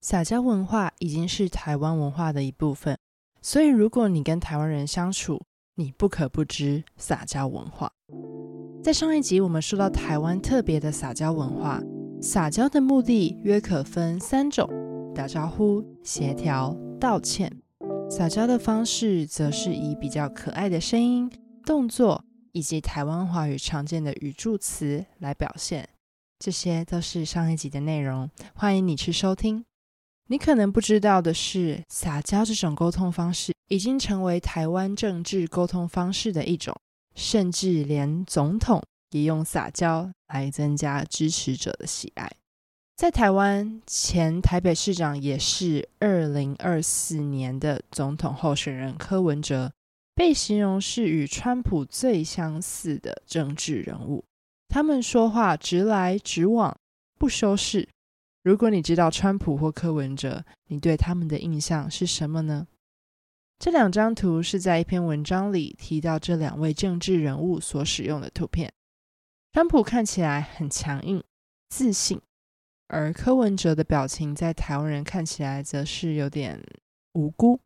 撒娇文化已经是台湾文化的一部分，所以如果你跟台湾人相处，你不可不知撒娇文化。在上一集我们说到台湾特别的撒娇文化，撒娇的目的约可分三种：打招呼、协调、道歉。撒娇的方式则是以比较可爱的声音、动作以及台湾华语常见的语助词来表现。这些都是上一集的内容，欢迎你去收听。你可能不知道的是，撒娇这种沟通方式已经成为台湾政治沟通方式的一种，甚至连总统也用撒娇来增加支持者的喜爱。在台湾，前台北市长也是二零二四年的总统候选人柯文哲，被形容是与川普最相似的政治人物。他们说话直来直往，不修饰。如果你知道川普或柯文哲，你对他们的印象是什么呢？这两张图是在一篇文章里提到这两位政治人物所使用的图片。川普看起来很强硬、自信。而柯文哲的表情在台湾人看起来则是有点无辜。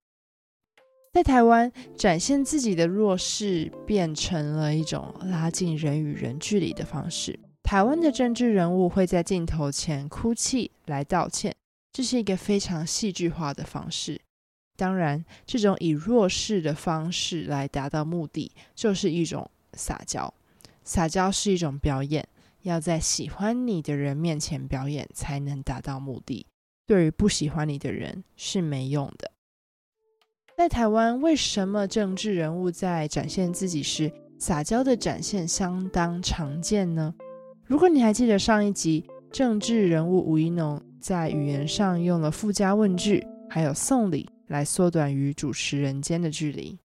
在台湾展现自己的弱势变成了一种拉近人与人距离的方式。台湾的政治人物会在镜头前哭泣来道歉，这是一个非常戏剧化的方式。当然，这种以弱势的方式来达到目的，就是一种撒娇。撒娇是一种表演。要在喜欢你的人面前表演才能达到目的，对于不喜欢你的人是没用的。在台湾，为什么政治人物在展现自己时撒娇的展现相当常见呢？如果你还记得上一集，政治人物吴怡农在语言上用了附加问句，还有送礼来缩短与主持人间的距离。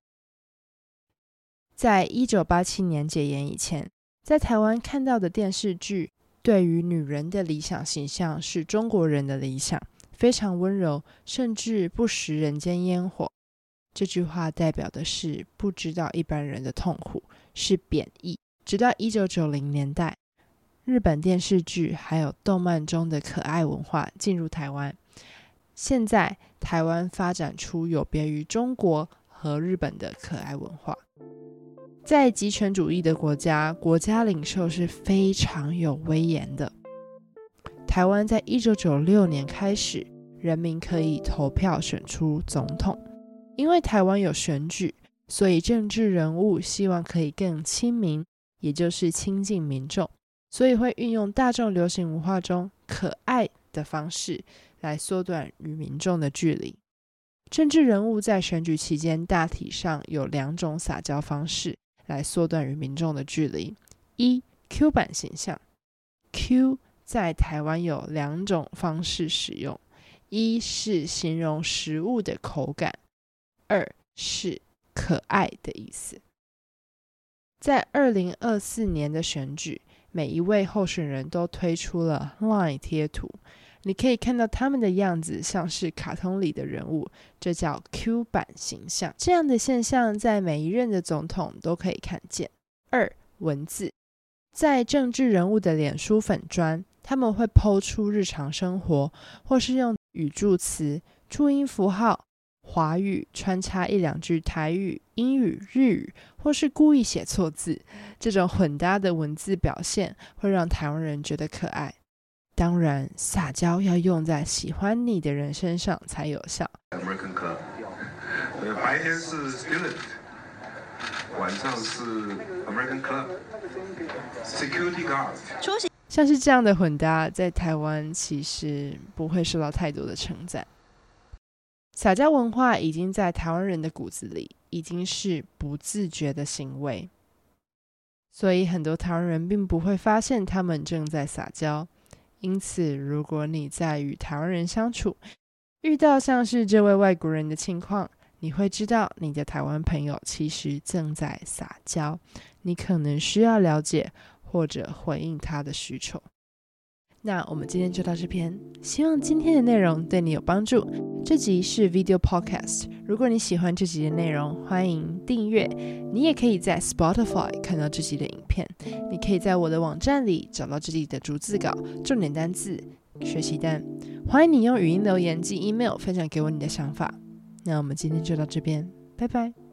在一九八七年解严以前，在台湾看到的电视剧，对于女人的理想形象是中国人的理想，非常温柔，甚至不食人间烟火。这句话代表的是不知道一般人的痛苦，是贬义。直到一九九零年代，日本电视剧还有动漫中的可爱文化进入台湾，现在台湾发展出有别于中国和日本的可爱文化。在极权主义的国家，国家领袖是非常有威严的。台湾在一九九六年开始，人民可以投票选出总统。因为台湾有选举，所以政治人物希望可以更亲民，也就是亲近民众，所以会运用大众流行文化中可爱的方式来缩短与民众的距离。政治人物在选举期间，大体上有两种撒娇方式。来缩短与民众的距离。一 Q 版形象，Q 在台湾有两种方式使用：一是形容食物的口感，二是可爱的意思。在二零二四年的选举，每一位候选人都推出了 LINE 贴图，你可以看到他们的样子像是卡通里的人物，这叫 Q 版形象。这样的现象在每一任的总统都可以看见。二、文字，在政治人物的脸书粉砖，他们会抛出日常生活，或是用语助词、注音符号、华语穿插一两句台语、英语、日语，或是故意写错字。这种混搭的文字表现会让台湾人觉得可爱。当然，撒娇要用在喜欢你的人身上才有效。American Club，白天是 Student，晚上是 American Club，Security Guard。像是这样的混搭，在台湾其实不会受到太多的称赞。撒娇文化已经在台湾人的骨子里，已经是不自觉的行为，所以很多台湾人并不会发现他们正在撒娇。因此，如果你在与台湾人相处，遇到像是这位外国人的情况，你会知道你的台湾朋友其实正在撒娇，你可能需要了解或者回应他的需求。那我们今天就到这边，希望今天的内容对你有帮助。这集是 Video Podcast，如果你喜欢这集的内容，欢迎订阅。你也可以在 Spotify 看到这集的影片，你可以在我的网站里找到这集的逐字稿、重点单词、学习单，欢迎你用语音留言及 email 分享给我你的想法。那我们今天就到这边，拜拜。